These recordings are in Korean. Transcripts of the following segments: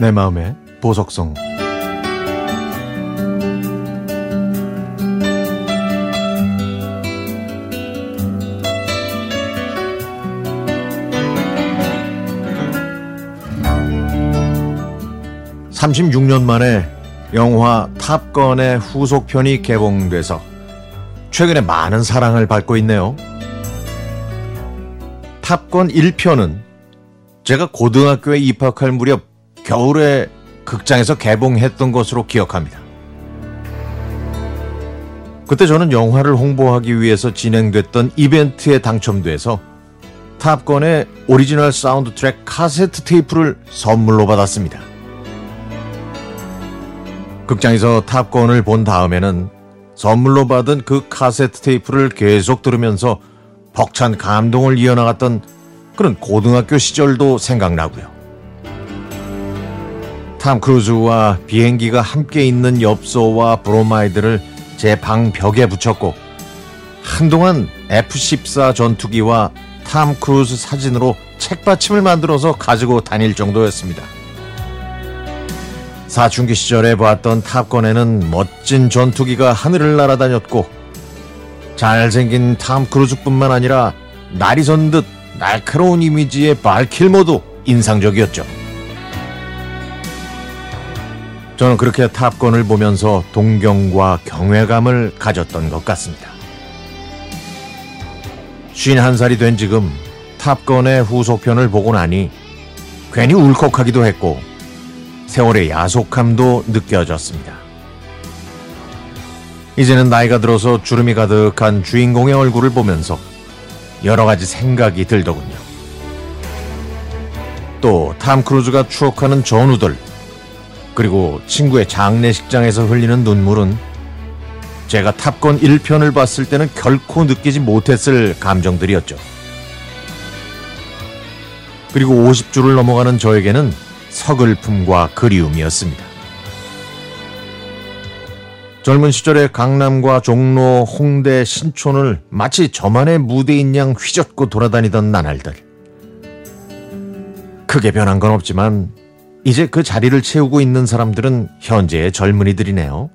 내 마음의 보석성 36년 만에 영화 탑건의 후속편이 개봉돼서 최근에 많은 사랑을 받고 있네요. 탑건 1편은 제가 고등학교에 입학할 무렵 겨울에 극장에서 개봉했던 것으로 기억합니다. 그때 저는 영화를 홍보하기 위해서 진행됐던 이벤트에 당첨돼서 탑건의 오리지널 사운드 트랙 카세트 테이프를 선물로 받았습니다. 극장에서 탑건을 본 다음에는 선물로 받은 그 카세트 테이프를 계속 들으면서 벅찬 감동을 이어나갔던 그런 고등학교 시절도 생각나고요. 탐 크루즈와 비행기가 함께 있는 엽서와 브로마이드를 제 방 벽에 붙였고 한동안 F-14 전투기와 탐 크루즈 사진으로 책받침을 만들어서 가지고 다닐 정도였습니다. 사춘기 시절에 보았던 탑건에는 멋진 전투기가 하늘을 날아다녔고 잘생긴 탐 크루즈뿐만 아니라 날이 선듯 날카로운 이미지의 발킬모도 인상적이었죠. 저는 그렇게 탑건을 보면서 동경과 경외감을 가졌던 것 같습니다. 51살이 된 지금 탑건의 후속편을 보고 나니 괜히 울컥하기도 했고 세월의 야속함도 느껴졌습니다. 이제는 나이가 들어서 주름이 가득한 주인공의 얼굴을 보면서 여러 가지 생각이 들더군요. 또 탐 크루즈가 추억하는 전우들 그리고 친구의 장례식장에서 흘리는 눈물은 제가 탑건 1편을 봤을 때는 결코 느끼지 못했을 감정들이었죠. 그리고 50주를 넘어가는 저에게는 서글픔과 그리움이었습니다. 젊은 시절에 강남과 종로, 홍대, 신촌을 마치 저만의 무대인 양 휘젓고 돌아다니던 나날들. 크게 변한 건 없지만 이제 그 자리를 채우고 있는 사람들은 현재의 젊은이들이네요.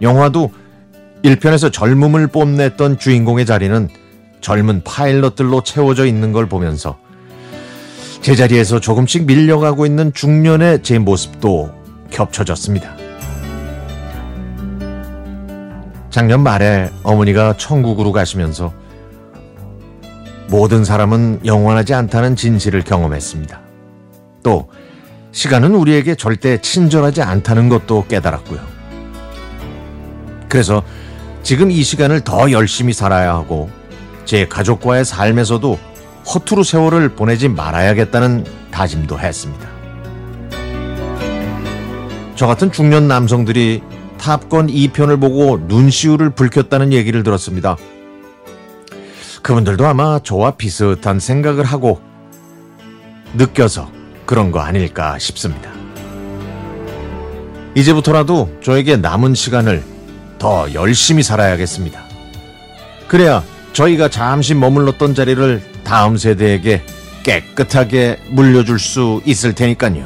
영화도 1편에서 젊음을 뽐냈던 주인공의 자리는 젊은 파일럿들로 채워져 있는 걸 보면서 제자리에서 조금씩 밀려가고 있는 중년의 제 모습도 겹쳐졌습니다. 작년 말에 어머니가 천국으로 가시면서 모든 사람은 영원하지 않다는 진실을 경험했습니다. 또 시간은 우리에게 절대 친절하지 않다는 것도 깨달았고요. 그래서 지금 이 시간을 더 열심히 살아야 하고 제 가족과의 삶에서도 허투루 세월을 보내지 말아야겠다는 다짐도 했습니다. 저 같은 중년 남성들이 탑건 2편을 보고 눈시울을 붉혔다는 얘기를 들었습니다. 그분들도 아마 저와 비슷한 생각을 하고 느껴서 그런 거 아닐까 싶습니다. 이제부터라도 저에게 남은 시간을 더 열심히 살아야겠습니다. 그래야 저희가 잠시 머물렀던 자리를 다음 세대에게 깨끗하게 물려줄 수 있을 테니까요.